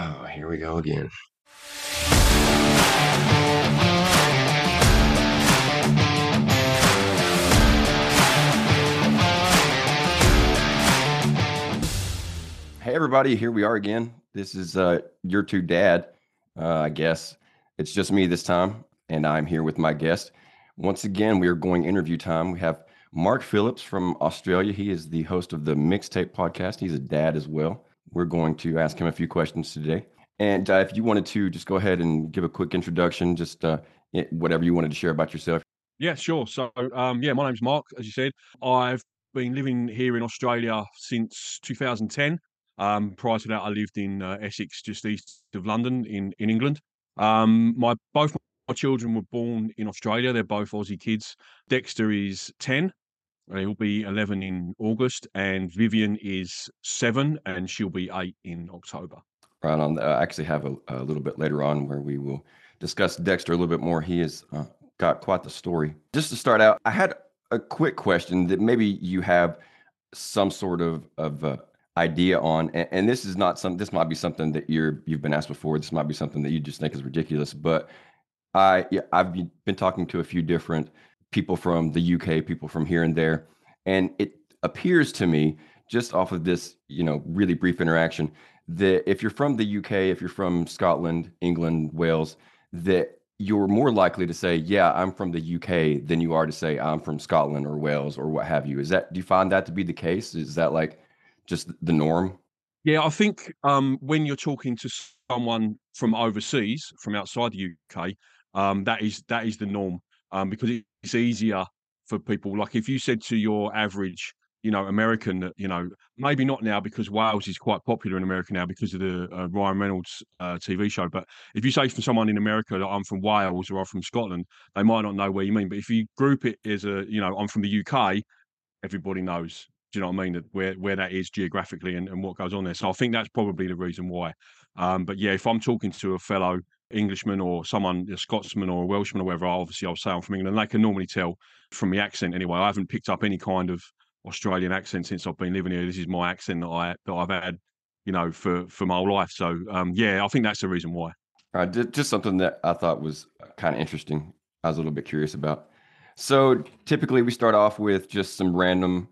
Oh, here we go again. Hey, everybody, here we are again. This is uh, your two dad, uh, I guess. It's just me this time, and I'm here with my guest. Once again, we are going interview time. We have Mark Phillips from Australia. He is the host of the Mixtape podcast. He's a dad as well. We're going to ask him a few questions today. And uh, if you wanted to just go ahead and give a quick introduction, just uh, whatever you wanted to share about yourself. Yeah, sure. So, um, yeah, my name's Mark, as you said. I've been living here in Australia since 2010. Um, prior to that, I lived in uh, Essex, just east of London, in in England. Um, my both my children were born in Australia. They're both Aussie kids. Dexter is ten. He'll be eleven in August, and Vivian is seven, and she'll be eight in October. Right on. I actually have a, a, little bit later on where we will discuss Dexter a little bit more. He has uh, got quite the story. Just to start out, I had a quick question that maybe you have some sort of of uh, idea on, and, and, this is not some. This might be something that you're you've been asked before. This might be something that you just think is ridiculous. But I yeah, I've been talking to a few different people from the UK, people from here and there, and it appears to me just off of this you know really brief interaction that if you're from the UK, if you're from Scotland, England, Wales, that you're more likely to say, "Yeah, I'm from the UK," than you are to say, "I'm from Scotland or Wales or what have you." Is that do you find that to be the case? Is that like just the norm? Yeah, I think um, when you're talking to someone from overseas, from outside the UK, um, that is that is the norm um, because it's easier for people. Like if you said to your average, you know, American that you know maybe not now because Wales is quite popular in America now because of the uh, Ryan Reynolds uh, TV show. But if you say to someone in America that I'm from Wales or I'm from Scotland, they might not know where you mean. But if you group it as a, you know, I'm from the UK, everybody knows do you know what I mean? That where where that is geographically and, and what goes on there. So I think that's probably the reason why. Um, but yeah, if I'm talking to a fellow Englishman or someone, a Scotsman or a Welshman or whatever, obviously I'll say I'm from England. They can normally tell from the accent anyway. I haven't picked up any kind of Australian accent since I've been living here. This is my accent that I that I've had, you know, for for my whole life. So um, yeah, I think that's the reason why. Just something that I thought was kind of interesting. I was a little bit curious about. So typically we start off with just some random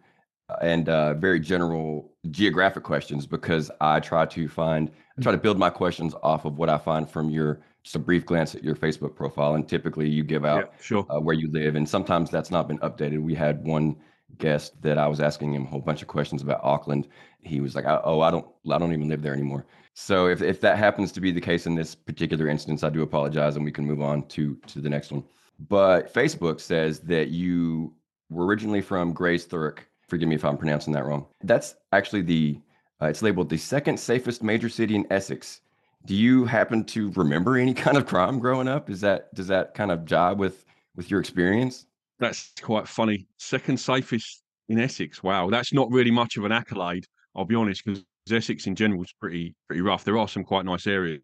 and uh, very general geographic questions because I try to find, I try to build my questions off of what I find from your just a brief glance at your Facebook profile, and typically you give out yeah, sure. uh, where you live, and sometimes that's not been updated. We had one guest that I was asking him a whole bunch of questions about Auckland. He was like, "Oh, I don't, I don't even live there anymore." So if if that happens to be the case in this particular instance, I do apologize, and we can move on to to the next one. But Facebook says that you were originally from Grays Thurrock, Forgive me if I'm pronouncing that wrong. That's actually the, uh, it's labeled the second safest major city in Essex. Do you happen to remember any kind of crime growing up? Is that, does that kind of jive with, with your experience? That's quite funny. Second safest in Essex. Wow. That's not really much of an accolade. I'll be honest, because Essex in general is pretty pretty rough. There are some quite nice areas.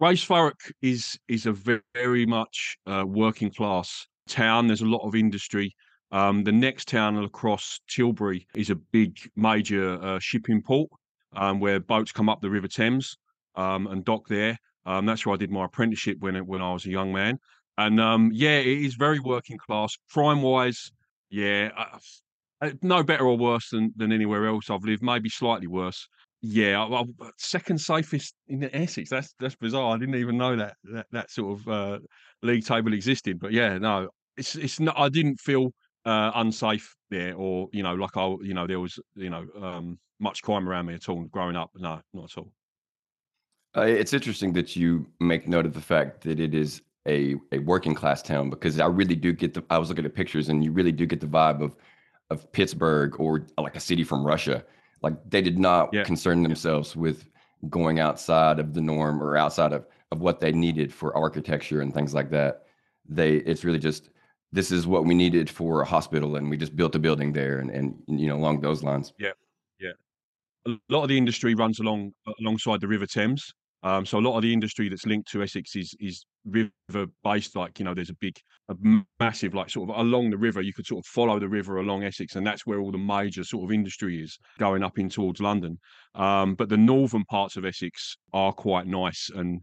Thurrock is is a very, very much uh, working class town. There's a lot of industry. Um, the next town across Tilbury is a big major uh, shipping port um, where boats come up the River Thames um, and dock there. Um, that's where I did my apprenticeship when when I was a young man. And um, yeah, it is very working class. Crime wise, yeah, uh, no better or worse than than anywhere else I've lived. Maybe slightly worse. Yeah, I, I, second safest in Essex. That's that's bizarre. I didn't even know that that, that sort of uh, league table existed. But yeah, no, it's it's not. I didn't feel uh, unsafe there, or you know, like I, you know, there was you know um, much crime around me at all growing up. No, not at all. Uh, it's interesting that you make note of the fact that it is a, a working class town because I really do get the. I was looking at pictures, and you really do get the vibe of of Pittsburgh or like a city from Russia. Like they did not yeah. concern themselves with going outside of the norm or outside of of what they needed for architecture and things like that. They it's really just this is what we needed for a hospital and we just built a building there and, and you know along those lines yeah yeah a lot of the industry runs along alongside the river thames Um, so a lot of the industry that's linked to Essex is is river based. Like you know, there's a big, a massive like sort of along the river. You could sort of follow the river along Essex, and that's where all the major sort of industry is going up in towards London. Um, but the northern parts of Essex are quite nice and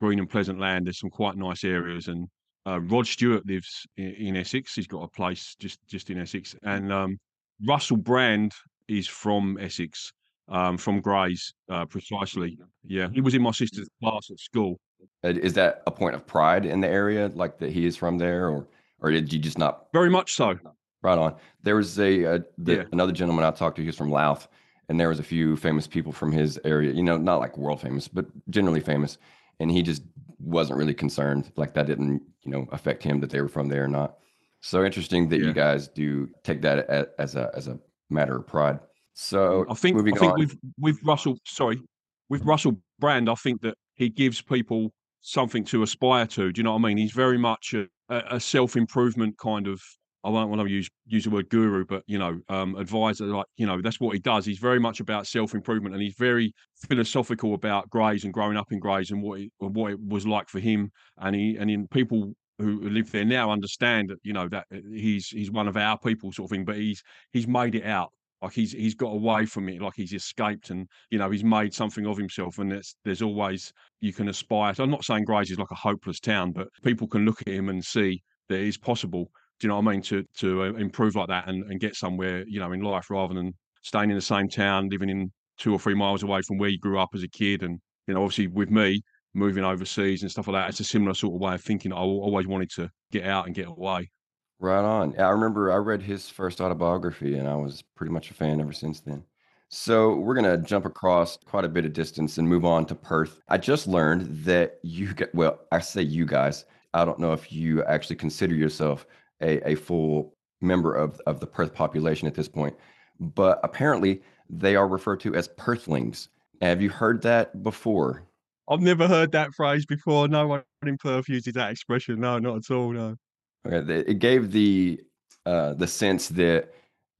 green and pleasant land. There's some quite nice areas, and uh, Rod Stewart lives in, in, Essex. He's got a place just just in Essex, and um, Russell Brand is from Essex um, from Grays, uh, precisely. Yeah, he was in my sister's class at school. Uh, is that a point of pride in the area, like that he is from there, or or did you just not? Very much so. Right on. There was a, a the, yeah. another gentleman I talked to. He was from Louth, and there was a few famous people from his area. You know, not like world famous, but generally famous. And he just wasn't really concerned. Like that didn't, you know, affect him that they were from there or not. So interesting that yeah. you guys do take that as a as a matter of pride. So mm, I think I think on. with with Russell, sorry, with Russell Brand, I think that he gives people something to aspire to. Do you know what I mean? He's very much a, a self improvement kind of. I won't want to use use the word guru, but you know, um, advisor. Like you know, that's what he does. He's very much about self improvement, and he's very philosophical about Grays and growing up in Grays and what it, what it was like for him. And he and in people who live there now understand that you know that uh, he's he's one of our people sort of thing but he's he's made it out like he's he's got away from it, like he's escaped, and you know he's made something of himself. And there's there's always you can aspire. So I'm not saying Grays is like a hopeless town, but people can look at him and see that it is possible. Do you know what I mean? To to uh, improve like that and, and get somewhere, you know, in life rather than staying in the same town, living in two or three miles away from where you grew up as a kid. And you know, obviously with me moving overseas and stuff like that, it's a similar sort of way of thinking. I always wanted to get out and get away. Right on. I remember I read his first autobiography and I was pretty much a fan ever since then. So we're going to jump across quite a bit of distance and move on to Perth. I just learned that you get, well, I say you guys, I don't know if you actually consider yourself a, a full member of, of the Perth population at this point, but apparently they are referred to as Perthlings. Have you heard that before? I've never heard that phrase before. No one in Perth uses that expression. No, not at all. No. Okay, it gave the uh, the sense that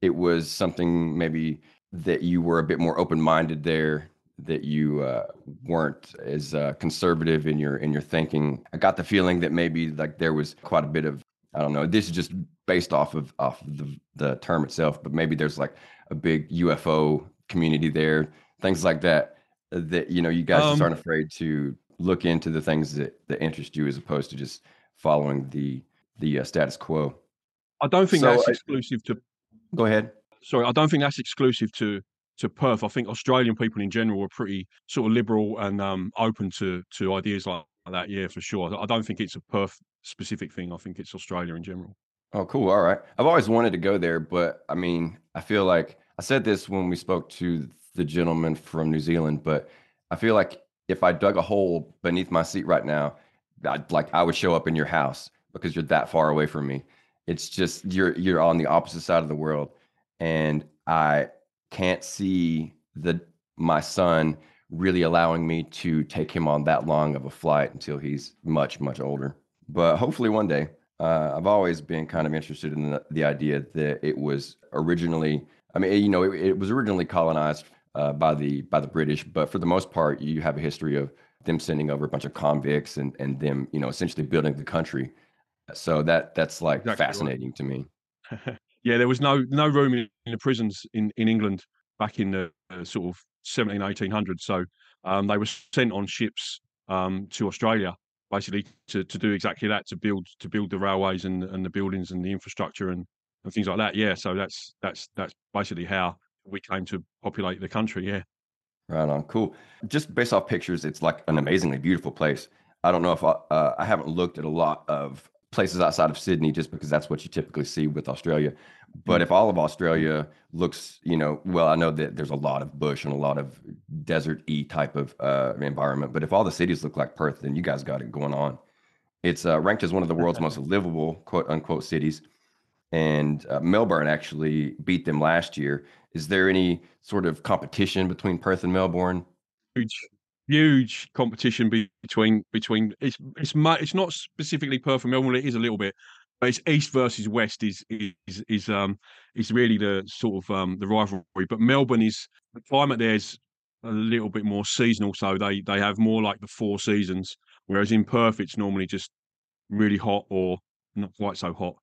it was something maybe that you were a bit more open minded there, that you uh, weren't as uh, conservative in your in your thinking. I got the feeling that maybe like there was quite a bit of I don't know. This is just based off of off of the the term itself, but maybe there's like a big UFO community there, things like that. That you know, you guys um, just aren't afraid to look into the things that that interest you, as opposed to just following the the uh, status quo. I don't think so, that's exclusive to. Go ahead. Sorry, I don't think that's exclusive to to Perth. I think Australian people in general are pretty sort of liberal and um, open to to ideas like that. Yeah, for sure. I don't think it's a Perth specific thing. I think it's Australia in general. Oh, cool. All right. I've always wanted to go there, but I mean, I feel like I said this when we spoke to the gentleman from New Zealand, but I feel like if I dug a hole beneath my seat right now, I'd like I would show up in your house because you're that far away from me. It's just you're you're on the opposite side of the world, and I can't see the my son really allowing me to take him on that long of a flight until he's much much older. But hopefully one day. Uh, I've always been kind of interested in the, the, idea that it was originally. I mean, you know, it, it was originally colonized uh, by the by the British, but for the most part, you have a history of them sending over a bunch of convicts and and them, you know, essentially building the country so that that's like exactly fascinating right. to me. yeah, there was no no room in, in, the prisons in, in England back in the uh, sort of 17, 1800s. So um, they were sent on ships um, to Australia basically to, to do exactly that to build to build the railways and, and the buildings and the infrastructure and, and things like that. Yeah, so that's that's that's basically how we came to populate the country. Yeah. Right on. Cool. Just based off pictures, it's like an amazingly beautiful place. I don't know if I, uh, I haven't looked at a lot of places outside of Sydney just because that's what you typically see with Australia. But if all of Australia looks, you know, well, I know that there's a lot of bush and a lot of desert y type of uh, environment. But if all the cities look like Perth, then you guys got it going on. It's uh, ranked as one of the world's most livable, quote unquote, cities. And uh, Melbourne actually beat them last year. Is there any sort of competition between Perth and Melbourne? Huge huge competition between between it's it's it's not specifically Perth and Melbourne. It is a little bit, but it's East versus West is is is um is really the sort of um the rivalry. But Melbourne is the climate there is a little bit more seasonal, so they they have more like the four seasons. Whereas in Perth, it's normally just really hot or not quite so hot.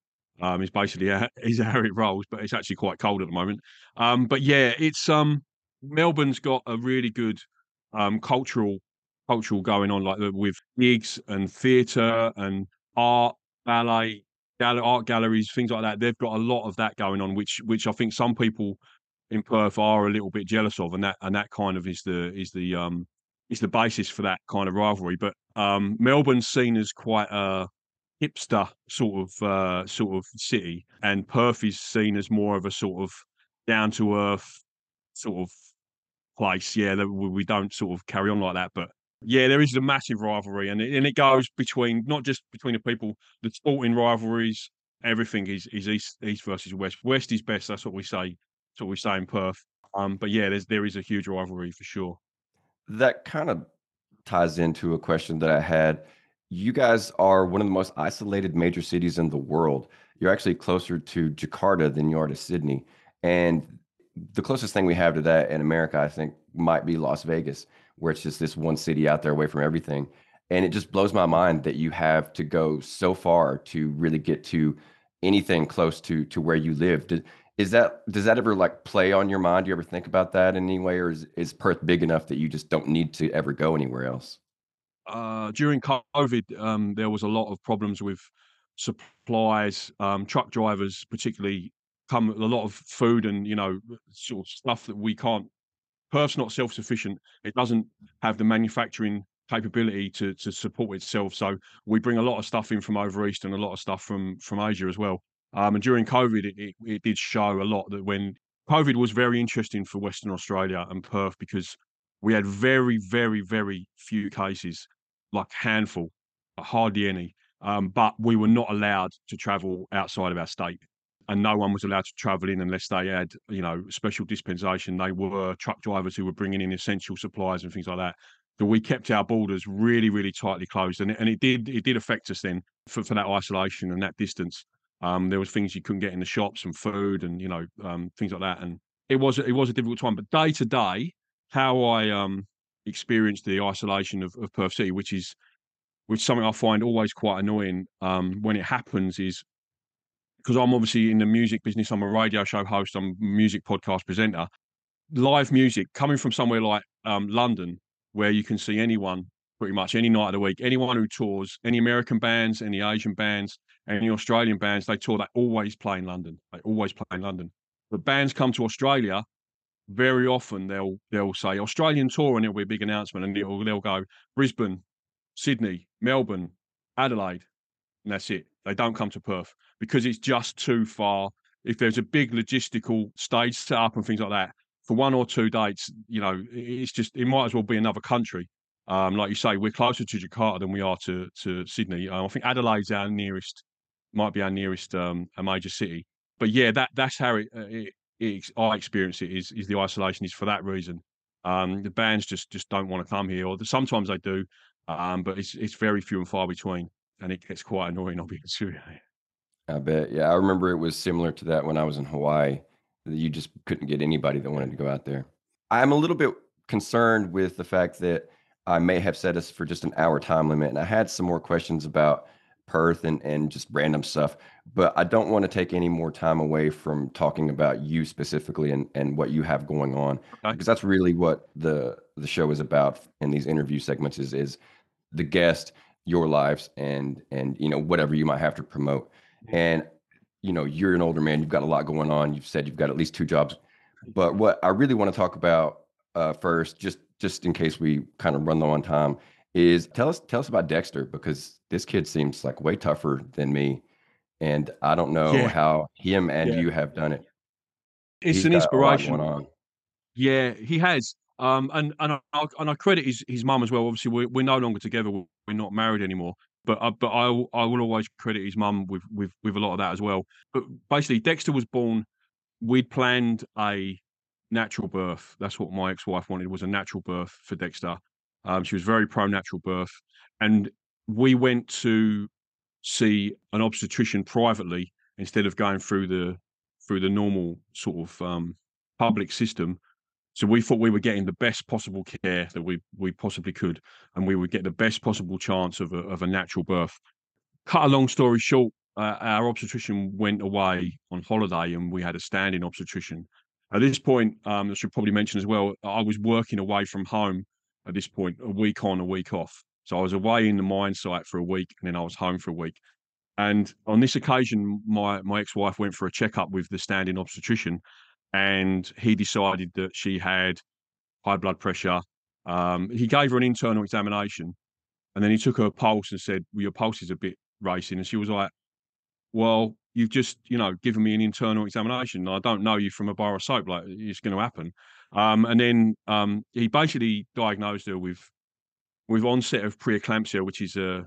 Um, is basically is how it rolls, but it's actually quite cold at the moment. Um, but yeah, it's um Melbourne's got a really good um cultural cultural going on, like with gigs and theatre and art, ballet, art galleries, things like that. They've got a lot of that going on, which which I think some people in Perth are a little bit jealous of, and that and that kind of is the is the um is the basis for that kind of rivalry. But um Melbourne's seen as quite a hipster sort of uh sort of city, and Perth is seen as more of a sort of down to earth sort of place. Yeah, that we don't sort of carry on like that, but yeah, there is a massive rivalry, and it, and it goes between not just between the people, the sporting rivalries. Everything is is east east versus west. West is best. That's what we say. That's what we say in Perth. Um, but yeah, there's there is a huge rivalry for sure. That kind of ties into a question that I had. You guys are one of the most isolated major cities in the world. You're actually closer to Jakarta than you are to Sydney, and the closest thing we have to that in America, I think, might be Las Vegas where it's just this one city out there away from everything. And it just blows my mind that you have to go so far to really get to anything close to to where you live. Did, is that does that ever like play on your mind? Do you ever think about that in any way, or is, is Perth big enough that you just don't need to ever go anywhere else? Uh, during COVID, um, there was a lot of problems with supplies. Um, truck drivers, particularly, come a lot of food and you know sort of stuff that we can't Perth's not self-sufficient. It doesn't have the manufacturing capability to to support itself. So we bring a lot of stuff in from over east and a lot of stuff from from Asia as well. Um, and during COVID, it, it, it did show a lot that when COVID was very interesting for Western Australia and Perth because we had very, very, very few cases, like handful, hardly any. Um, but we were not allowed to travel outside of our state and no one was allowed to travel in unless they had, you know, special dispensation. They were truck drivers who were bringing in essential supplies and things like that. But we kept our borders really, really tightly closed, and it, and it did it did affect us then for, for that isolation and that distance. Um, there was things you couldn't get in the shops and food and you know um, things like that, and it was it was a difficult time. But day to day, how I um, experienced the isolation of, of Perth City, which is which something I find always quite annoying um, when it happens, is because I'm obviously in the music business, I'm a radio show host, I'm a music podcast presenter. Live music coming from somewhere like um, London, where you can see anyone pretty much any night of the week, anyone who tours, any American bands, any Asian bands, any Australian bands, they tour, they always play in London. They always play in London. But bands come to Australia, very often they'll they'll say Australian tour and it'll be a big announcement and it'll, they'll go Brisbane, Sydney, Melbourne, Adelaide, and that's it. They don't come to Perth because it's just too far. If there's a big logistical stage set up and things like that, for one or two dates, you know, it's just it might as well be another country. Um, like you say, we're closer to Jakarta than we are to to Sydney. Um, I think Adelaide's our nearest, might be our nearest um, a major city. But yeah, that that's how it, uh, it, it I experience it is is the isolation is for that reason. Um, the bands just just don't want to come here, or sometimes they do, um, but it's it's very few and far between and it gets quite annoying, I'll be honest with. I bet. Yeah, I remember it was similar to that when I was in Hawaii. You just couldn't get anybody that wanted to go out there. I'm a little bit concerned with the fact that I may have set us for just an hour time limit, and I had some more questions about Perth and and just random stuff, but I don't want to take any more time away from talking about you specifically and and what you have going on Okay. because that's really what the the show is about in these interview segments is is the guest your lives and and you know whatever you might have to promote and you know you're an older man you've got a lot going on you've said you've got at least two jobs but what i really want to talk about uh, first just just in case we kind of run low on time is tell us tell us about dexter because this kid seems like way tougher than me and i don't know Yeah, how him and yeah. you have done it It's he's an inspiration. on Yeah, he has. Um, and and I and I credit his his mum as well. Obviously, we're we're no longer together. We're not married anymore. But I, but I I will always credit his mum with with with a lot of that as well. But basically, Dexter was born. We'd planned a natural birth. That's what my ex-wife wanted was a natural birth for Dexter. Um, she was very pro natural birth, and we went to see an obstetrician privately instead of going through the through the normal sort of um, public system So we thought we were getting the best possible care that we we possibly could, and we would get the best possible chance of a, of a natural birth. Cut a long story short, uh, our obstetrician went away on holiday, and we had a standing obstetrician. At this point, um, I should probably mention as well, I was working away from home at this point, a week on, a week off. So I was away in the mine site for a week, and then I was home for a week. And on this occasion, my my ex wife went for a checkup with the standing obstetrician, and he decided that she had high blood pressure. Um, he gave her an internal examination, and then he took her pulse and said, "Well, your pulse is a bit racing," and she was like, "Well, you've just, you know, given me an internal examination. I don't know you from a bar of soap. Like it's going to happen." Um, and then um, he basically diagnosed her with with onset of preeclampsia, which is a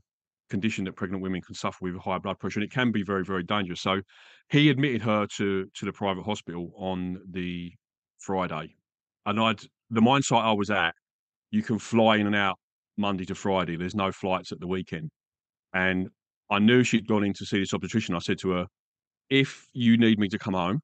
condition that pregnant women can suffer with high blood pressure, and it can be very, very dangerous. So he admitted her to to the private hospital on the Friday, and I'd the mine site I was at. You can fly in and out Monday to Friday. There's no flights at the weekend, and I knew she'd gone in to see this obstetrician. I said to her, "If you need me to come home,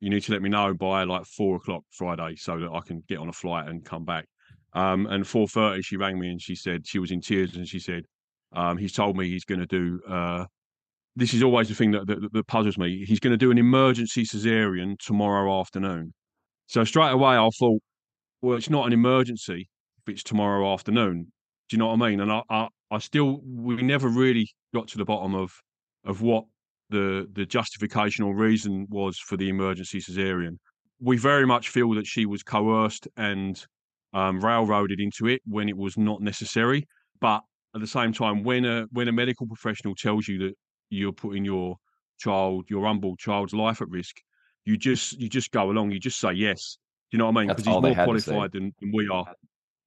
you need to let me know by like four o'clock Friday so that I can get on a flight and come back." Um, and four thirty, she rang me and she said she was in tears and she said, um, he's told me he's going to do. Uh, this is always the thing that, that, that puzzles me. He's going to do an emergency cesarean tomorrow afternoon. So straight away, I thought, well, it's not an emergency if it's tomorrow afternoon. Do you know what I mean? And I, I, I still, we never really got to the bottom of of what the the justification or reason was for the emergency cesarean. We very much feel that she was coerced and um, railroaded into it when it was not necessary. But at the same time, when a when a medical professional tells you that you're putting your child, your unborn child's life at risk, you just you just go along. You just say yes. Do you know what I mean? Because he's more qualified than, than, we are.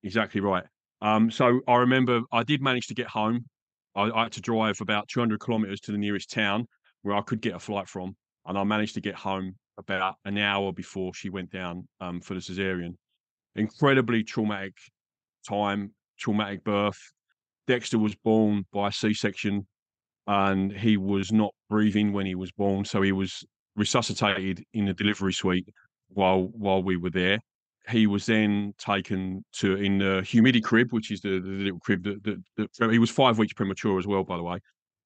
Exactly right. Um, so I remember I did manage to get home. I, I had to drive about 200 kilometers to the nearest town where I could get a flight from, and I managed to get home about an hour before she went down um, for the cesarean. Incredibly traumatic time, traumatic birth. Dexter was born by C-section, and he was not breathing when he was born, so he was resuscitated in the delivery suite while while we were there. He was then taken to in the humidicrib, which is the, the little crib that, that, that, he was five weeks premature as well, by the way.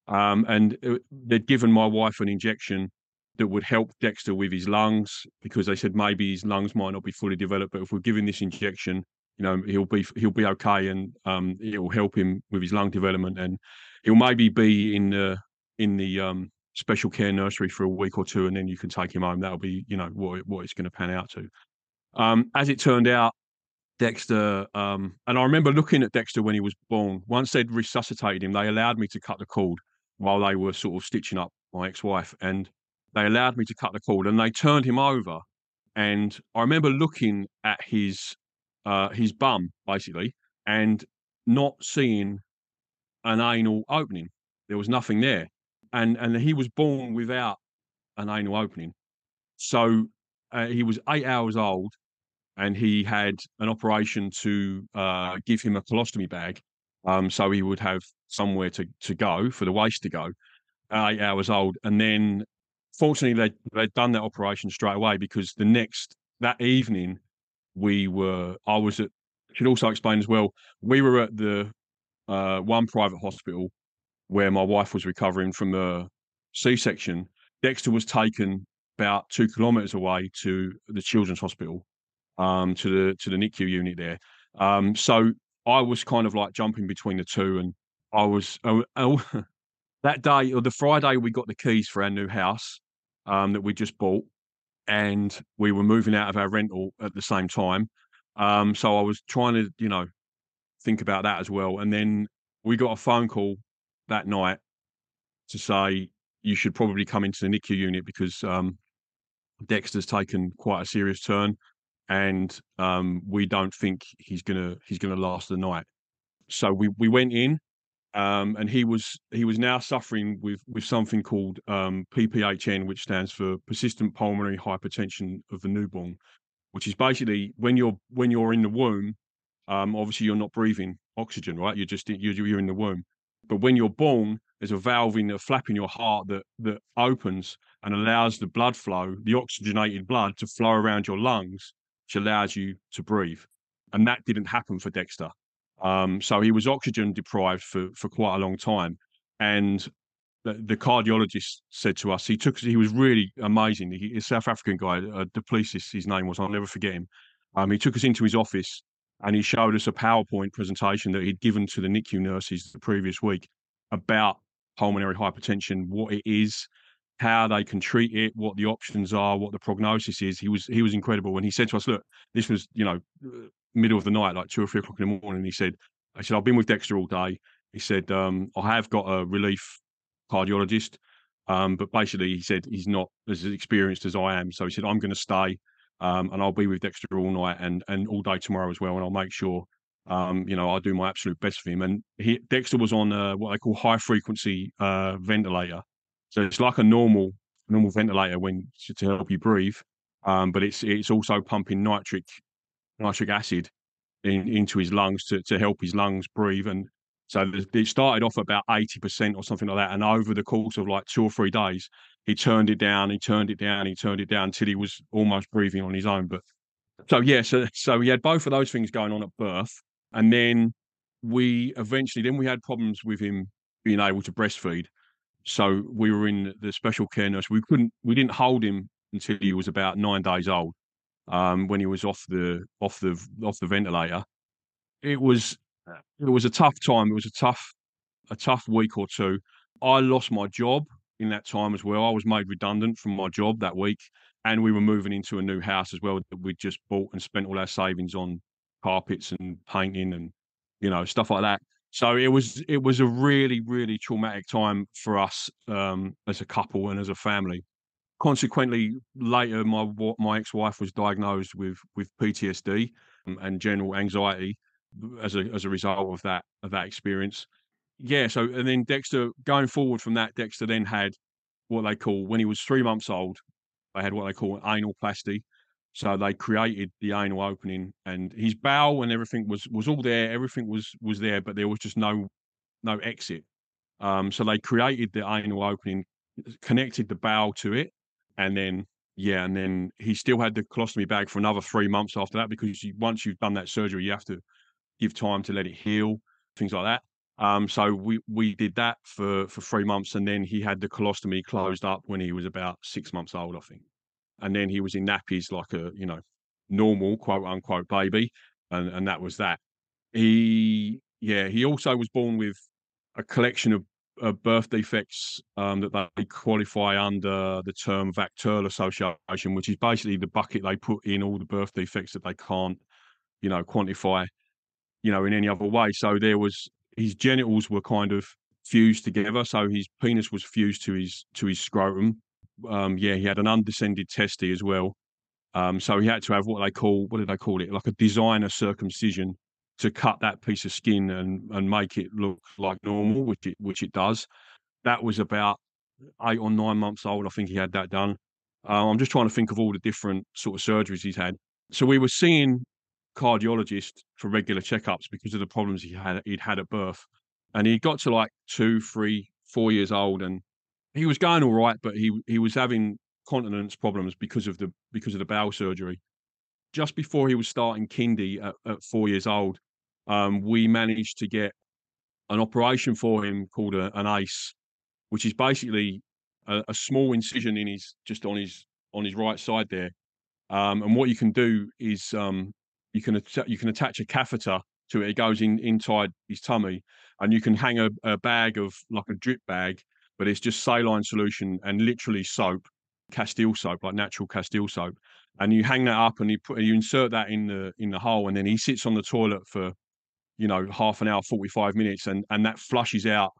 Um, and uh, they'd given my wife an injection that would help Dexter with his lungs because they said maybe his lungs might not be fully developed, but if we're giving this injection, you know he'll be he'll be okay and um, it will help him with his lung development and he'll maybe be in the in the um, special care nursery for a week or two and then you can take him home. That'll be you know what what it's going to pan out to. Um, as it turned out Dexter um, and I remember looking at Dexter when he was born. Once they'd resuscitated him they allowed me to cut the cord while they were sort of stitching up my ex-wife and they allowed me to cut the cord and they turned him over. And I remember looking at his uh, his bum basically and not seeing an anal opening. There was nothing there, and and he was born without an anal opening. So uh, he was eight hours old, and he had an operation to uh, give him a colostomy bag, um, so he would have somewhere to to go for the waste to go. eight hours old, and then fortunately they they'd done that operation straight away because the next that evening we were I was at should also explain as well, we were at the uh, one private hospital where my wife was recovering from a C-section. Dexter was taken about two kilometers away to the children's hospital, um, to the to the NICU unit there. Um, so I was kind of like jumping between the two, and I was oh, oh, that day or the Friday we got the keys for our new house um, that we just bought and we were moving out of our rental at the same time. Um, so I was trying to, you know, think about that as well. And then we got a phone call that night to say you should probably come into the NICU unit because um, Dexter's taken quite a serious turn, and um, we don't think he's gonna he's gonna last the night. So we we went in um, and he was he was now suffering with with something called um, PPHN, which stands for persistent pulmonary hypertension of the newborn, which is basically when you're when you're in the womb, um, obviously you're not breathing oxygen, right? You're just you're, you're in the womb, but when you're born, there's a valve in the flap in your heart that that opens and allows the blood flow, the oxygenated blood, to flow around your lungs which allows you to breathe. And that didn't happen for Dexter. Um, so he was oxygen deprived for, for quite a long time. And the, the, cardiologist said to us, he took, he was really amazing. He, a South African guy, uh, Duplessis, his name was, I'll never forget him. Um, he took us into his office and he showed us a PowerPoint presentation that he'd given to the NICU nurses the previous week about pulmonary hypertension, what it is, how they can treat it, what the options are, what the prognosis is. He was he was incredible, and he said to us, "Look, this was you know middle of the night, like two or three o'clock in the morning." He said, "I said I've been with Dexter all day." He said, um, "I have got a relief cardiologist, um, but basically he said he's not as experienced as I am. So he said I'm going to stay, um, and I'll be with Dexter all night and and all day tomorrow as well, and I'll make sure." Um, you know, I'll do my absolute best for him. And he, Dexter was on uh, what they call high frequency uh, ventilator, so it's like a normal normal ventilator when to help you breathe, um, but it's it's also pumping nitric nitric acid in, into his lungs to to help his lungs breathe. And so it started off about eighty percent or something like that, and over the course of like two or three days, he turned it down, he turned it down, he turned it down until he was almost breathing on his own. But so yeah, so so he had both of those things going on at birth, and then we eventually then we had problems with him being able to breastfeed. So we were in the special care nurse. We couldn't, we didn't hold him until he was about nine days old. Um, when he was off the off the off the ventilator, it was it was a tough time. It was a tough a tough week or two. I lost my job in that time as well. I was made redundant from my job that week, and we were moving into a new house as well that we just bought and spent all our savings on carpets and painting and you know stuff like that. So it was it was a really really traumatic time for us um, as a couple and as a family. Consequently, later my my ex wife was diagnosed with with PTSD um, and general anxiety as a as a result of that of that experience. Yeah. So and then Dexter going forward from that, Dexter then had what they call when he was three months old, they had what they call anoplasty, so they created the anal opening, and his bowel and everything was was all there. Everything was was there, but there was just no no exit. Um, so they created the anal opening, connected the bowel to it, and then yeah, and then he still had the colostomy bag for another three months after that because you, once you've done that surgery, you have to give time to let it heal, things like that. Um, so we we did that for for three months, and then he had the colostomy closed up when he was about six months old, I think and then he was in nappies like a you know normal quote unquote baby, and and that was that. He yeah he also was born with a collection of uh, birth defects um, that they qualify under the term VACTERL Association, which is basically the bucket they put in all the birth defects that they can't, you know, quantify, you know, in any other way. So there was his genitals were kind of fused together, so his penis was fused to his to his scrotum, um, yeah, he had an undescended testy as well. Um, so he had to have what they call what did they call it? Like a designer circumcision to cut that piece of skin and and make it look like normal, which it which it does. That was about eight or nine months old. I think he had that done. Uh, I'm just trying to think of all the different sort of surgeries he's had. So we were seeing cardiologists for regular checkups because of the problems he had he'd had at birth, and he got to like two, three, four years old, and he was going all right, but he he was having continence problems because of the because of the bowel surgery. Just before he was starting kindy at, at four years old, um, we managed to get an operation for him called a, an ACE, which is basically a, a, small incision in his just on his on his right side there. Um, and what you can do is um, you can you can attach a catheter to it. It goes in inside his tummy, and you can hang a, a bag of like a drip bag but it's just saline solution and literally soap, Castile soap, like natural Castile soap. And you hang that up and you put you insert that in the in the hole, and then he sits on the toilet for, you know, half an hour, forty five minutes, and and that flushes out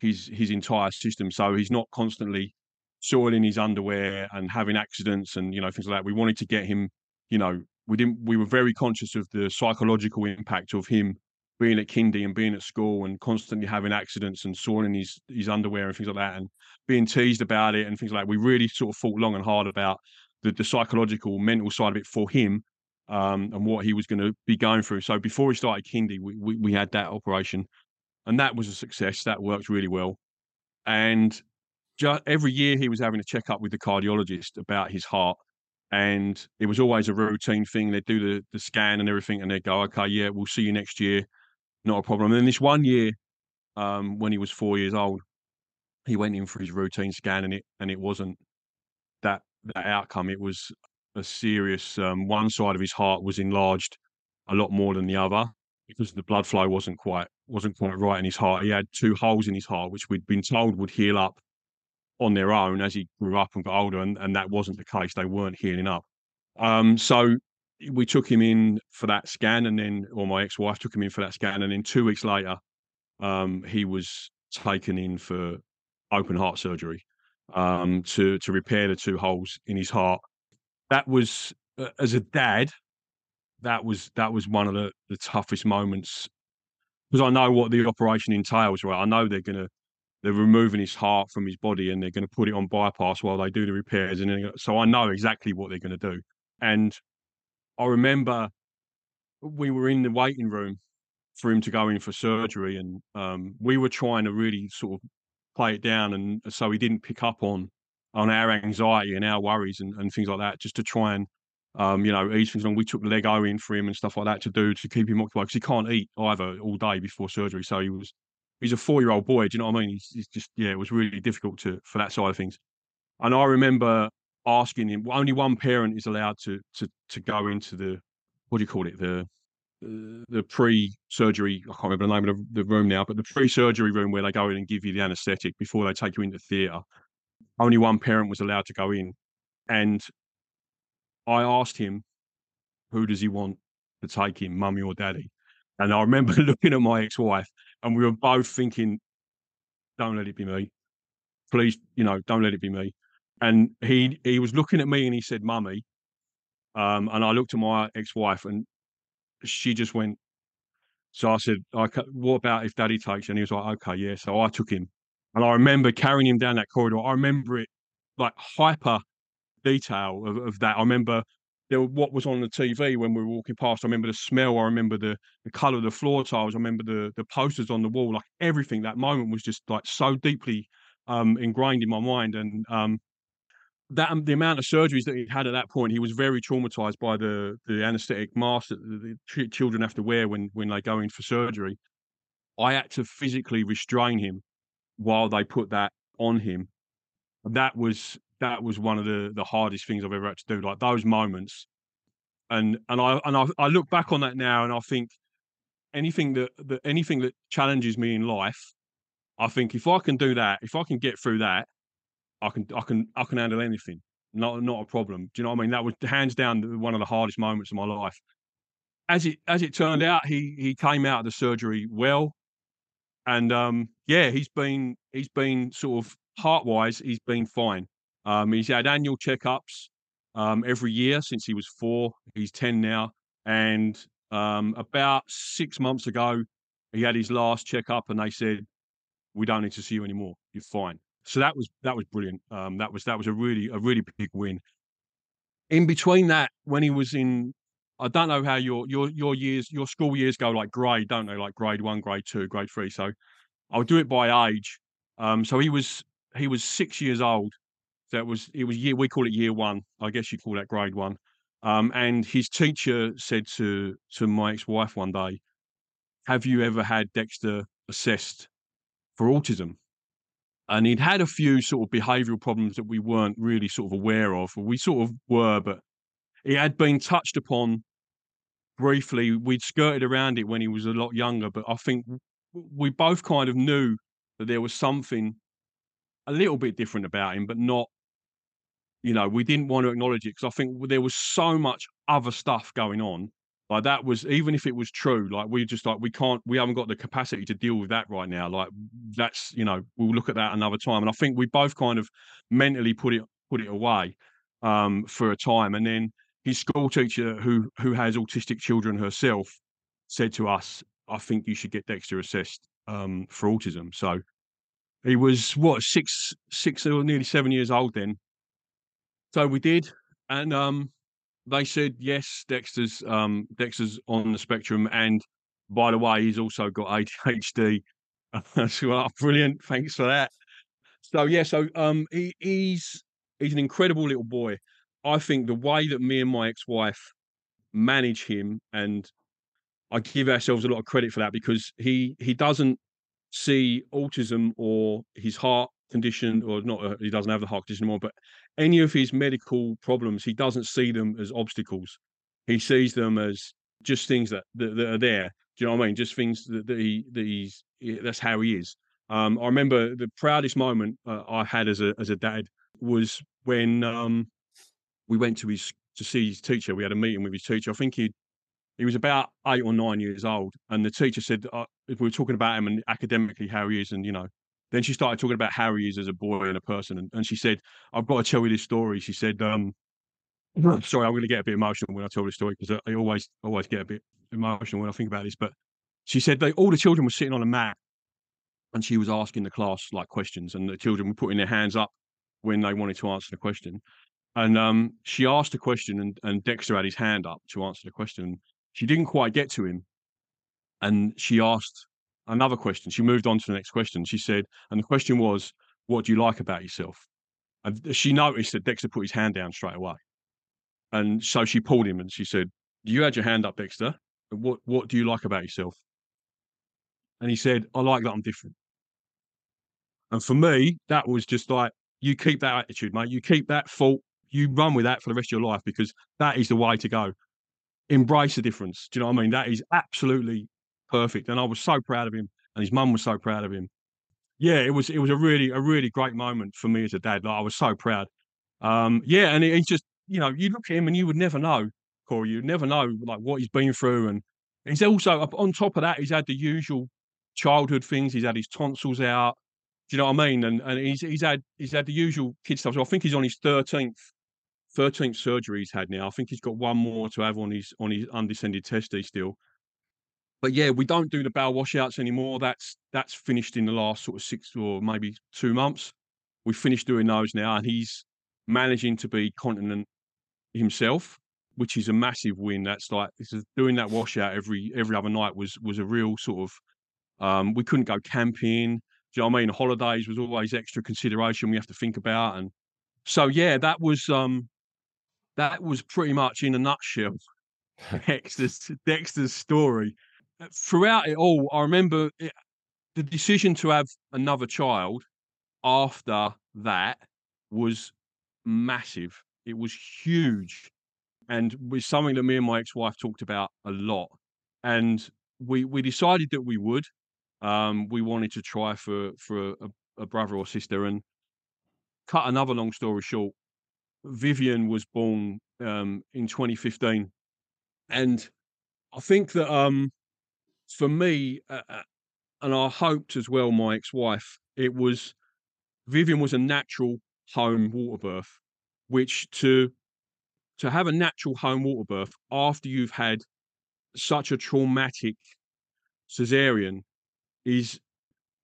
his his entire system. So he's not constantly soiling his underwear and having accidents and you know things like that. We wanted to get him, you know, we didn't. We were very conscious of the psychological impact of him being at kindy and being at school and constantly having accidents and soiling his his underwear and things like that and being teased about it and things like that. We really sort of thought long and hard about the, the psychological, mental side of it for him um, and what he was going to be going through. So before he started kindy, we, we, we had that operation, and that was a success. That worked really well, and just every year he was having a checkup with the cardiologist about his heart, and it was always a routine thing. They'd do the the scan and everything, and they'd go, "Okay, yeah, we'll see you next year, not a problem." And then this one year, um, when he was four years old, he went in for his routine scan, and it and it wasn't that outcome. It was a serious. Um, one side of his heart was enlarged a lot more than the other because the blood flow wasn't quite wasn't quite right in his heart. He had two holes in his heart, which we'd been told would heal up on their own as he grew up and got older, and, and that wasn't the case. They weren't healing up. Um, so we took him in for that scan, and then, or my ex-wife took him in for that scan, and then two weeks later, um, he was taken in for open heart surgery um, to to repair the two holes in his heart. That was, uh, as a dad, that was that was one of the, the toughest moments because I know what the operation entails. Right, I know they're gonna they're removing his heart from his body and they're to put it on bypass while they do the repairs. And so I know exactly what they're to do. And I remember we were in the waiting room for him to go in for surgery, and um, we were trying to really sort of play it down, and so he didn't pick up on on our anxiety and our worries and, and things like that, just to try and um, you know ease things along. We took Lego in for him and stuff like that to do to keep him occupied because he can't eat either all day before surgery, so he was he's a four year old boy. Do you know what I mean? He's, he's, just yeah, it was really difficult to for that side of things. And I remember asking him. Only one parent is allowed to to to go into the what do you call it the the pre-surgery. I can't remember the name of the, room now, but the pre-surgery room where they go in and give you the anaesthetic before they take you into theatre. Only one parent was allowed to go in, and I asked him, "Who does he want to take him, mummy or daddy?" And I remember looking at my ex-wife, and we were both thinking, "Don't let it be me, please. You know, don't let it be me." And he he was looking at me and he said, "Mummy," um, and I looked at my ex-wife and she just went. So I said, "What about if Daddy takes?" And he was like, "Okay, yeah." So I took him, and I remember carrying him down that corridor. I remember it like hyper detail of, of that. I remember there what was on the TV when we were walking past. I remember the smell. I remember the the color of the floor tiles. I remember the the posters on the wall. Like everything. That moment was just like so deeply um, ingrained in my mind. And um, that um, the amount of surgeries that he had at that point, he was very traumatized by the the anaesthetic mask that the, the children have to wear when when they go in for surgery. I had to physically restrain him while they put that on him. That was that was one of the the hardest things I've ever had to do. Like those moments, and and I and I, I look back on that now, and I think anything that, that anything that challenges me in life, I think if I can do that, if I can get through that, I can I can I can handle anything. Not not a problem. Do you know what I mean? That was hands down one of the hardest moments of my life. As it as it turned out, he he came out of the surgery well, and um, yeah, he's been he's been sort of heart wise, he's been fine. Um, he's had annual checkups um, every year since he was four. He's 10 now. And um, about six months ago, he had his last checkup and they said, we don't need to see you anymore. You're fine. So that was that was brilliant. Um, that was that was a really a really big win. In between that, when he was in, I don't know how your your your years your school years go like grade, don't they? Like grade one, grade two, grade three. So I'll do it by age. Um, so he was he was six years old that was it was year we call it year one. I guess you call that grade one. Um, and his teacher said to to my ex-wife one day, "Have you ever had Dexter assessed for autism?" And he'd had a few sort of behavioural problems that we weren't really sort of aware of. We sort of were, but he had been touched upon briefly. We'd skirted around it when he was a lot younger, but I think we both kind of knew that there was something a little bit different about him, but not you know, we didn't want to acknowledge it because I think there was so much other stuff going on. Like that was even if it was true, like we just like we can't, we haven't got the capacity to deal with that right now. Like that's you know, we'll look at that another time. And I think we both kind of mentally put it put it away um, for a time. And then his school teacher, who who has autistic children herself, said to us, "I think you should get Dexter assessed um, for autism." So he was what six six or nearly seven years old then so we did, and um, they said yes, Dexter's um, Dexter's on the spectrum, and by the way, he's also got ADHD. so well, brilliant, thanks for that. So yeah, so um, he, he's he's an incredible little boy. I think the way that me and my ex-wife manage him, and I give ourselves a lot of credit for that because he he doesn't see autism or his heart condition, or not, uh, he doesn't have the heart condition anymore, but any of his medical problems, he doesn't see them as obstacles. He sees them as just things that that, that are there. Do you know what I mean? Just things that, that he that he's that's how he is. Um, I remember the proudest moment uh, I had as a as a dad was when um, we went to his to see his teacher. We had a meeting with his teacher. I think he he was about eight or nine years old, and the teacher said uh, we were talking about him and academically how he is, and you know. Then she started talking about how he is as a boy and a person, and, and she said, "I've got to tell you this story." She said, um, "Sorry, I'm going to get a bit emotional when I tell this story because I, I always always get a bit emotional when I think about this." But she said they all the children were sitting on a mat, and she was asking the class like questions, and the children were putting their hands up when they wanted to answer the question. And um, she asked a question, and, and Dexter had his hand up to answer the question. She didn't quite get to him, and she asked another question. She moved on to the next question. She said, and the question was, "What do you like about yourself?" And she noticed that Dexter put his hand down straight away, and so she pulled him and she said, "You had your hand up, Dexter. What what do you like about yourself?" And he said, "I like that I'm different." And for me, that was just like, you keep that attitude, mate. You keep that fault. You run with that for the rest of your life because that is the way to go. Embrace the difference. Do you know what I mean? That is absolutely perfect. And I was so proud of him, and his mum was so proud of him. Yeah, it was it was a really a really great moment for me as a dad. Like I was so proud. Um, yeah, and he's just you know you look at him and you would never know, Corey. You'd never know like what he's been through, and he's also on top of that he's had the usual childhood things. He's had his tonsils out. Do you know what I mean? And and he's he's had he's had the usual kid stuff. So I think he's on his thirteenth thirteenth surgery he's had now. I think he's got one more to have on his on his undescended testes still. But yeah, we don't do the bowel washouts anymore. That's that's finished in the last sort of six or maybe two months. We've finished doing those now, and he's managing to be continent himself, which is a massive win. That's like this is doing that washout every every other night was was a real sort of um, we couldn't go camping. Do you know what I mean? Holidays was always extra consideration we have to think about. And so yeah, that was um that was pretty much in a nutshell Dexter's Dexter's story. Uh, throughout it all, I remember it, the decision to have another child after that was massive. It was huge, and was something that me and my ex-wife talked about a lot. And we we decided that we would. Um, we wanted to try for for a, a brother or sister, and cut another long story short. Vivian was born um, in 2015, and I think that um, for me, uh, uh, and I hoped as well, my ex-wife, it was Vivian was a natural home water birth, which to to have a natural home water birth after you've had such a traumatic cesarean is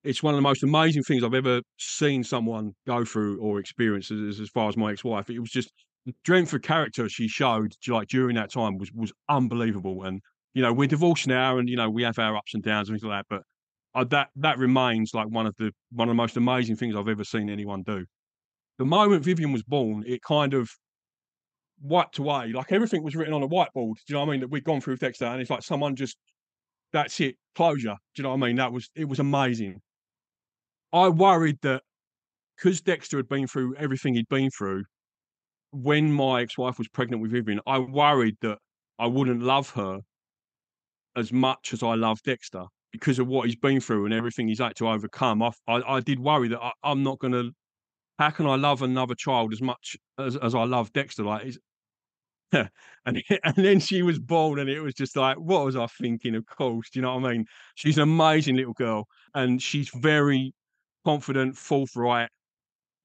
it's one of the most amazing things I've ever seen someone go through or experience as, as far as my ex-wife. It was just the strength of character she showed like during that time was was unbelievable. And you know, we're divorced now, and you know, we have our ups and downs and things like that. But uh, that that remains like one of the one of the most amazing things I've ever seen anyone do. The moment Vivian was born, it kind of wiped away. Like everything was written on a whiteboard. Do you know what I mean? That we'd gone through Dexter, and it's like someone just that's it, closure. Do you know what I mean? That was it was amazing. I worried that because Dexter had been through everything he'd been through, when my ex-wife was pregnant with Vivian, I worried that I wouldn't love her as much as I love Dexter because of what he's been through and everything he's had to overcome. I I, I did worry that I, am not going to. How can I love another child as much as, as I love Dexter? Like, and and then she was born, and it was just like, what was I thinking? Of course, do you know what I mean? She's an amazing little girl, and she's very confident, forthright.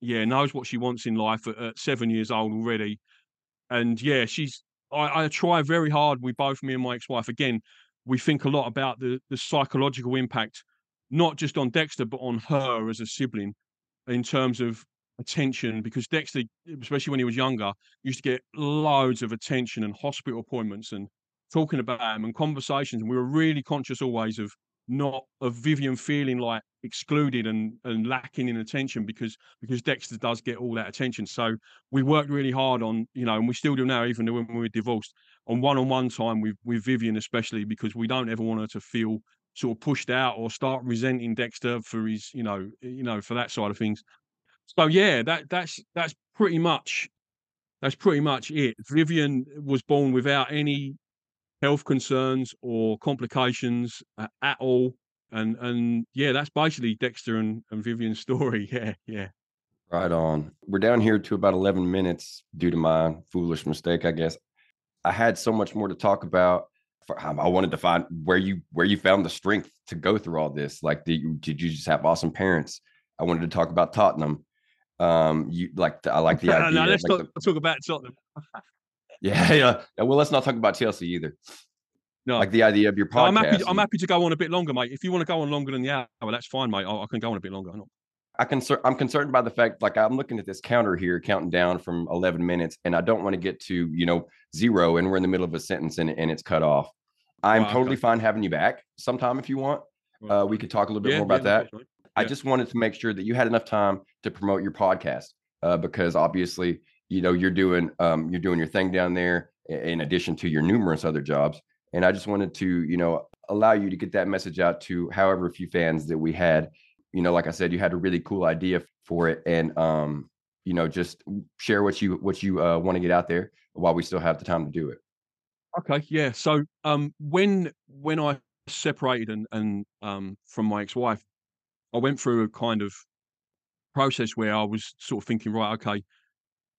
Yeah, knows what she wants in life at, at seven years old already, and yeah, she's. I, I try very hard. We both, me and my ex-wife, again, we think a lot about the the psychological impact, not just on Dexter, but on her as a sibling, in terms of attention because Dexter, especially when he was younger, used to get loads of attention and hospital appointments and talking about him and conversations. And we were really conscious always of not of Vivian feeling like excluded and and lacking in attention because because Dexter does get all that attention. So we worked really hard on you know, and we still do now, even when we're divorced, on one-on-one time with with Vivian especially because we don't ever want her to feel sort of pushed out or start resenting Dexter for his you know eh, you know for that side of things. So yeah, that that's that's pretty much that's pretty much it. Vivian was born without any health concerns or complications at all and and yeah, that's basically Dexter and, and Vivian's story. Yeah, yeah. Right on. We're down here to about 11 minutes due to my foolish mistake, I guess. I had so much more to talk about. I wanted to find where you where you found the strength to go through all this. Like, did you, did you just have awesome parents? I wanted to talk about Tottenham. Um, you like I like the idea. no, let's like talk, the, talk about Tottenham. yeah, yeah. Well, let's not talk about Chelsea either. No, like the idea of your podcast. No, I'm happy. I'm happy to go on a bit longer, mate. If you want to go on longer than the hour, that's fine, mate. I, I can go on a bit longer. I'm, I concern, I'm concerned by the fact, like I'm looking at this counter here, counting down from 11 minutes, and I don't want to get to you know zero, and we're in the middle of a sentence and, and it's cut off. I'm oh, totally okay. fine having you back sometime if you want. Uh, we could talk a little bit yeah, more about yeah, that. Yeah. I just wanted to make sure that you had enough time to promote your podcast uh, because obviously, you know, you're doing um, you're doing your thing down there in addition to your numerous other jobs. And I just wanted to, you know, allow you to get that message out to however few fans that we had. You know, like I said, you had a really cool idea for it, and um, you know, just share what you what you uh, want to get out there while we still have the time to do it. Okay, yeah. So um, when when I separated and and um, from my ex-wife, I went through a kind of process where I was sort of thinking, right, okay,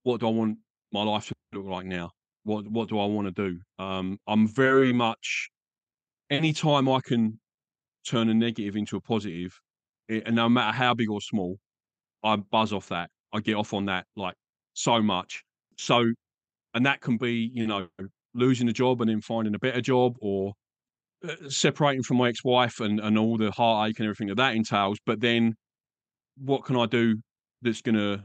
what do I want my life to look like now? what what do I want to do? Um, I'm very much anytime I can turn a negative into a positive, it, and no matter how big or small, I buzz off that. I get off on that like so much. So, and that can be you know losing a job and then finding a better job, or uh, separating from my ex-wife and and all the heartache and everything that that entails. But then, what can I do that's going to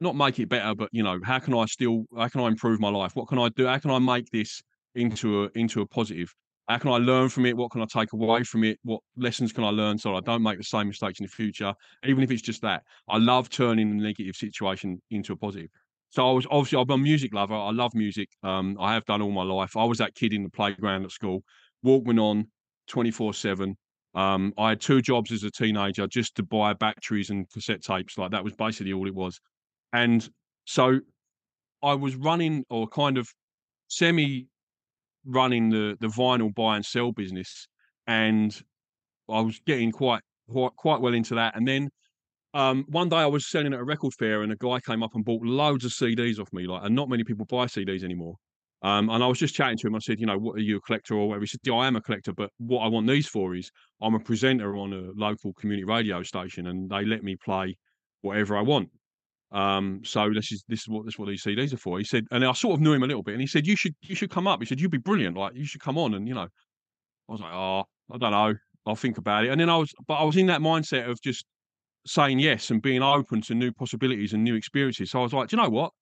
not make it better, but you know, how can I still how can I improve my life? What can I do? How can I make this into a into a positive? How can I learn from it? What can I take away from it? What lessons can I learn so I don't make the same mistakes in the future? Even if it's just that. I love turning a negative situation into a positive. So I was obviously I'm a music lover. I love music. Um, I have done all my life. I was that kid in the playground at school, Walkman on, twenty four seven. Um, I had two jobs as a teenager just to buy batteries and cassette tapes. Like that was basically all it was. And so I was running or kind of semi running the the vinyl buy and sell business, and I was getting quite quite quite well into that. And then um, one day I was selling at a record fair, and a guy came up and bought loads of CDs off me. Like, and not many people buy CDs anymore. Um, and I was just chatting to him. I said, you know, what are you a collector or whatever? He said, yeah, I am a collector, but what I want these for is I'm a presenter on a local community radio station, and they let me play whatever I want. Um, so this is this is what this is what these CDs are for. He said, and I sort of knew him a little bit, and he said, "You should you should come up." He said, "You'd be brilliant. Like you should come on." And you know, I was like, "Oh, I don't know. I'll think about it." And then I was, but I was in that mindset of just saying yes and being open to new possibilities and new experiences. So I was like, "Do you know what?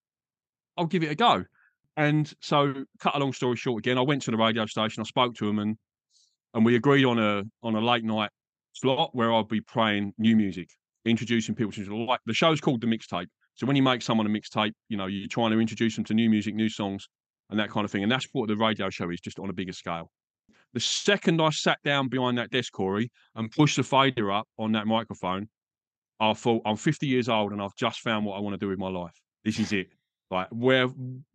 I'll give it a go." And so, cut a long story short, again, I went to the radio station. I spoke to them, and and we agreed on a on a late night slot where I'd be playing new music, introducing people to like the show's called the mixtape. So when you make someone a mixtape, you know, you're trying to introduce them to new music, new songs, and that kind of thing. And that's what the radio show is, just on a bigger scale. The second I sat down behind that desk, Corey, and pushed the fader up on that microphone, I thought, I'm 50 years old and I've just found what I want to do with my life. This is it. Like, where,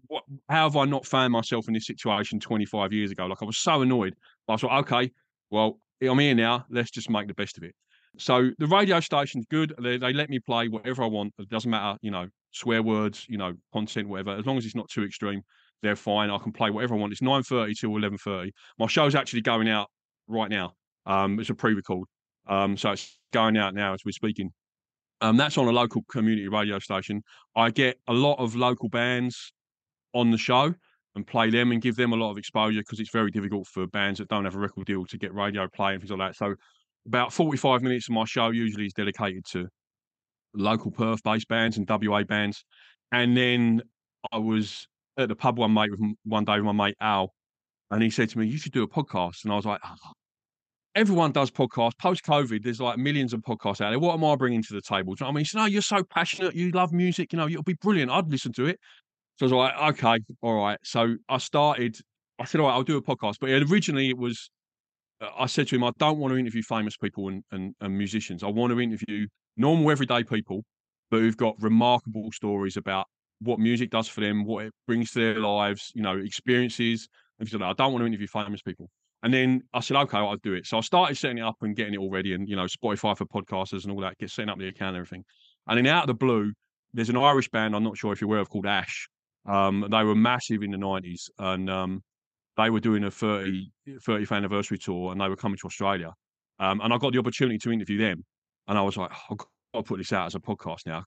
what, how have I not found myself in this situation 25 years ago? Like, I was so annoyed. I thought, okay, well, I'm here now. Let's just make the best of it. So the radio station's good. They, they let me play whatever I want. It doesn't matter, you know, swear words, you know, content, whatever. As long as it's not too extreme, they're fine. I can play whatever I want. It's nine thirty till eleven thirty. My show's actually going out right now. Um, it's a pre-record, um, so it's going out now as we're speaking. Um, that's on a local community radio station. I get a lot of local bands on the show and play them and give them a lot of exposure because it's very difficult for bands that don't have a record deal to get radio play and things like that. So about 45 minutes of my show usually is dedicated to local Perth based bands and WA bands. And then I was at the pub one mate with one day with my mate Al, and he said to me, "You should do a podcast." And I was like, oh, everyone does podcasts. Post COVID, there's like millions of podcasts out there. What am I bringing to the table? I mean? He said, No, you're so passionate. You love music. You know, it'll be brilliant. I'd listen to it. So I was like, Okay, all right. So I started, I said, All right, I'll do a podcast. But originally it was, I said to him, I don't want to interview famous people and, and, and musicians. I want to interview normal, everyday people, but who've got remarkable stories about what music does for them, what it brings to their lives, you know, experiences. And he said, I don't want to interview famous people. And then I said, okay, I'll do it. So I started setting it up and getting it all ready and, you know, Spotify for podcasters and all that, get setting up the account and everything. And then out of the blue, there's an Irish band I'm not sure if you're aware of called Ash. Um, they were massive in the 90s and um, they were doing a 30, 30th anniversary tour and they were coming to Australia. Um, and I got the opportunity to interview them. And I was like, oh, I've got to put this out as a podcast now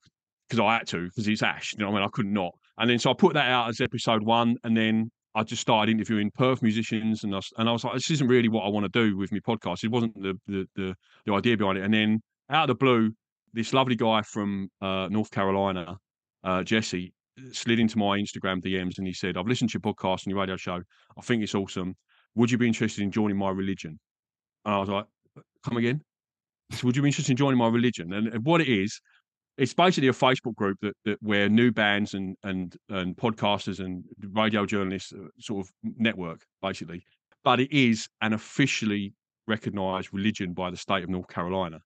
because I had to because it's Ash. You know, I mean, I couldn't not. And then so I put that out as episode one, and then I just started interviewing Perth musicians, and I was, and I was like, this isn't really what I want to do with my podcast. It wasn't the the the, the idea behind it. And then out of the blue, this lovely guy from uh, North Carolina, uh, Jesse, slid into my Instagram DMs and he said, "I've listened to your podcast and your radio show. I think it's awesome. Would you be interested in joining my religion?" And I was like, "Come again." So would you be interested in joining my religion? And what it is, it's basically a Facebook group that, that where new bands and and and podcasters and radio journalists uh, sort of network basically, but it is an officially recognised religion by the state of North Carolina.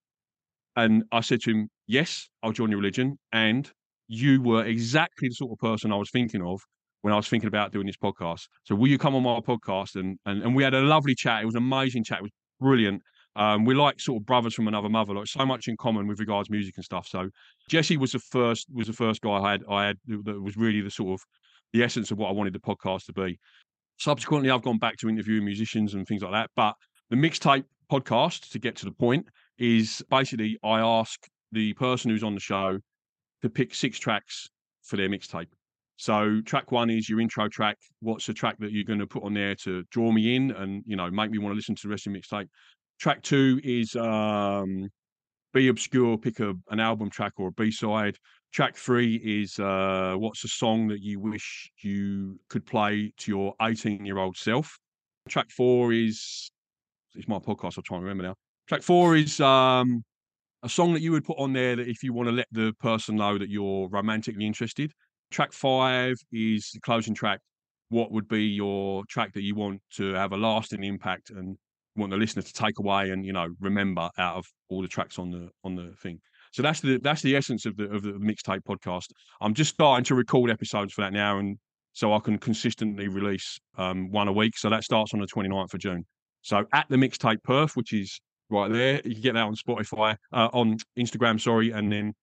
And I said to him, "Yes, I'll join your religion." And you were exactly the sort of person I was thinking of when I was thinking about doing this podcast. So will you come on my podcast? And and and we had a lovely chat. It was an amazing chat. It was brilliant. Um, we're like sort of brothers from another mother, like so much in common with regards music and stuff. So Jesse was the first was the first guy I had I had that was really the sort of the essence of what I wanted the podcast to be. Subsequently, I've gone back to interviewing musicians and things like that. But the mixtape podcast, to get to the point, is basically I ask the person who's on the show to pick six tracks for their mixtape. So track one is your intro track. What's the track that you're going to put on there to draw me in and you know make me want to listen to the rest of the mixtape? Track two is um, be obscure, pick a, an album track or a B side. Track three is uh, what's a song that you wish you could play to your 18 year old self. Track four is it's my podcast. I'm trying to remember now. Track four is um, a song that you would put on there that if you want to let the person know that you're romantically interested. Track five is the closing track. What would be your track that you want to have a lasting impact and want the listener to take away and you know remember out of all the tracks on the on the thing. So that's the that's the essence of the of the mixtape podcast. I'm just starting to record episodes for that now, and so I can consistently release um, one a week. So that starts on the 29th of June. So at the mixtape Perth, which is right there, you can get that on Spotify, uh, on Instagram, sorry, and then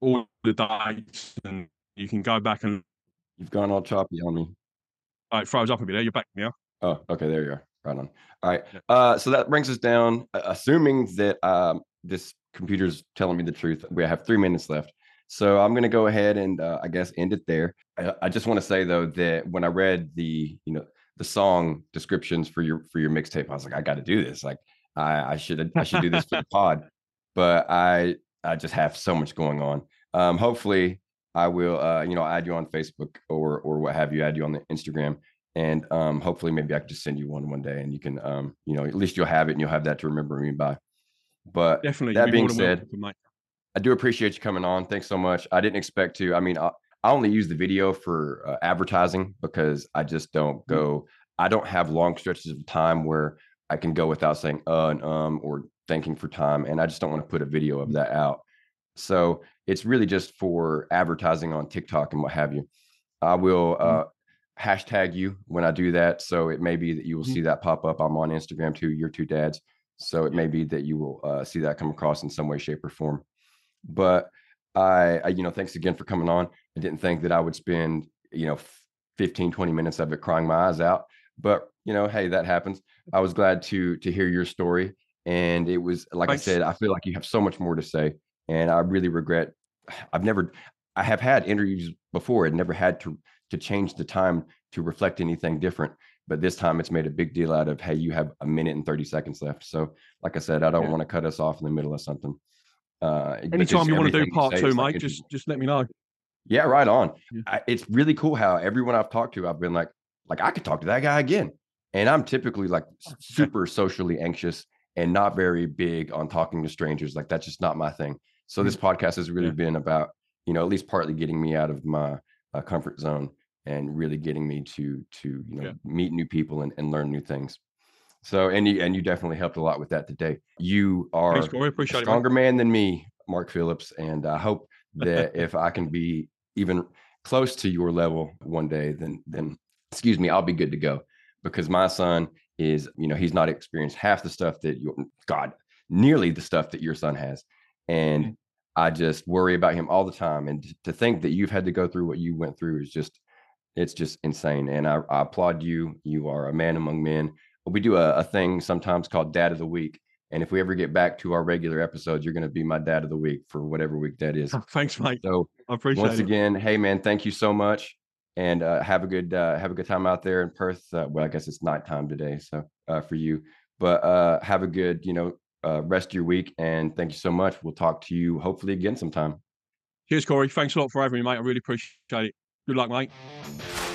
all the dates, and you can go back and. You've gone all choppy on me. Oh, it froze up a bit there. You're back now. Oh, okay, there you are. Right on. All right. Uh, so that brings us down, uh, assuming that um, this computer's telling me the truth. We have three minutes left. So I'm going to go ahead and uh, I guess end it there. I, I just want to say though that when I read the you know the song descriptions for your for your mixtape, I was like, I got to do this. Like I, I should I should do this for the pod, but I I just have so much going on. Um, hopefully I will uh, you know add you on Facebook or or what have you, add you on the Instagram and um, hopefully maybe I could just send you one one day, and you can, um, you know, at least you'll have it, and you'll have that to remember me by. But definitely, that being said, I do appreciate you coming on. Thanks so much. I didn't expect to. I mean, I, I only use the video for uh, advertising because I just don't mm. go. I don't have long stretches of time where I can go without saying uh and um or thanking for time, and I just don't want to put a video of that out. So it's really just for advertising on TikTok and what have you. I will mm. uh, hashtag you when I do that. So it may be that you will mm-hmm. see that pop up. I'm on Instagram too, your two dads. So it may be that you will uh, see that come across in some way, shape, or form. But I, I, you know, thanks again for coming on. I didn't think that I would spend, you know, 15, 20 minutes of it crying my eyes out. But, you know, hey, that happens. I was glad to to hear your story. And it was like Thanks. I said, I feel like you have so much more to say. And I really regret I've never I have had interviews before and never had to to change the time to reflect anything different. But this time it's made a big deal out of, hey, you have a minute and 30 seconds left. So, like I said, I don't yeah. want to cut us off in the middle of something. Uh, Anytime you want to do part two, Mike, just just let me know. Yeah, right on. Yeah. I, it's really cool how everyone I've talked to, I've been like, like I could talk to that guy again. And I'm typically like super socially anxious and not very big on talking to strangers. Like that's just not my thing. So this mm-hmm. podcast has really yeah. been about, you know, at least partly getting me out of my uh, comfort zone and really getting me to to you know yeah. meet new people and, and learn new things. So and you and you definitely helped a lot with that today. You are Thanks, a stronger it, man. man than me, Mark Phillips, and I hope that if I can be even close to your level one day, then then excuse me, I'll be good to go because my son is you know he's not experienced half the stuff that you God nearly the stuff that your son has, and mm-hmm. I just worry about him all the time. And to think that you've had to go through what you went through is just it's just insane. And I, I applaud you. You are a man among men. We do a, a thing sometimes called Dad of the Week. And if we ever get back to our regular episodes, you're going to be my dad of the week for whatever week that is. Thanks, Mike. So I appreciate it. once it. again, hey man, thank you so much, and uh, have a good uh, have a good time out there in Perth. Uh, well, I guess it's nighttime today, so uh, for you, but uh, have a good you know uh, rest of your week, and thank you so much. We'll talk to you hopefully again sometime. Cheers, Corey. Thanks a lot for having me, mate. I really appreciate it. Good luck, mate.